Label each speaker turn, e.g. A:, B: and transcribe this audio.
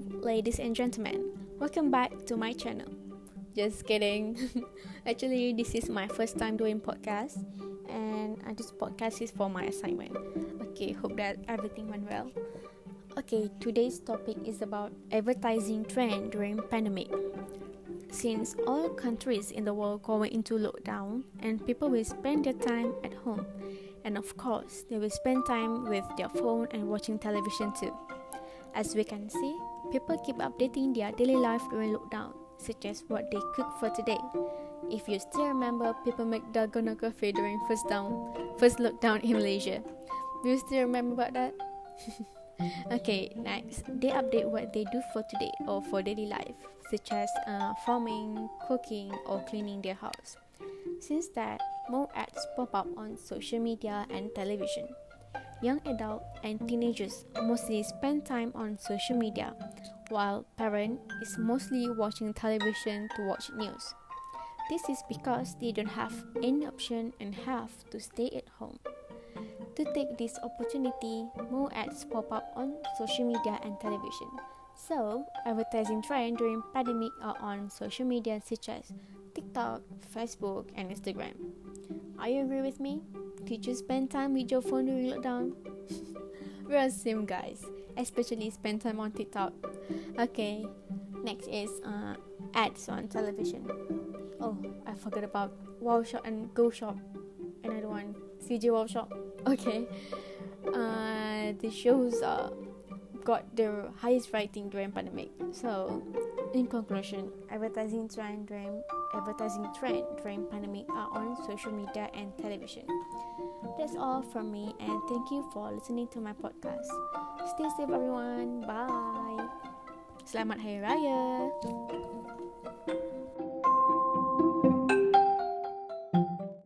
A: ladies and gentlemen. Welcome back to my channel. Just kidding. Actually, this is my first time doing podcast, and uh, this podcast is for my assignment. Okay, hope that everything went well. Okay, today's topic is about advertising trend during pandemic. Since all countries in the world going into lockdown and people will spend their time at home, and of course, they will spend time with their phone and watching television too. As we can see, people keep updating their daily life during lockdown, such as what they cook for today. If you still remember, people make dalgona cafe during first down, first lockdown in Malaysia. Do you still remember about that? okay, next, they update what they do for today or for daily life, such as uh, farming, cooking, or cleaning their house. Since that, more ads pop up on social media and television. Young adults and teenagers mostly spend time on social media, while parent is mostly watching television to watch news. This is because they don't have any option and have to stay at home. To take this opportunity, more ads pop up on social media and television. So, advertising trend during pandemic are on social media such as TikTok, Facebook, and Instagram. Are you agree with me? Did you spend time with your phone during lockdown? We're the same guys, especially spend time on TikTok. Okay, next is uh, ads on television. Oh, I forgot about Wow Shop and Go Shop. Another one, CJ Wow Shop. Okay, uh, the shows uh, got the highest rating during pandemic. So, in conclusion, advertising trend during advertising trend during pandemic are on social media and television. That's all from me, and thank you for listening to my podcast. Stay safe, everyone. Bye. Selamat Hari Raya.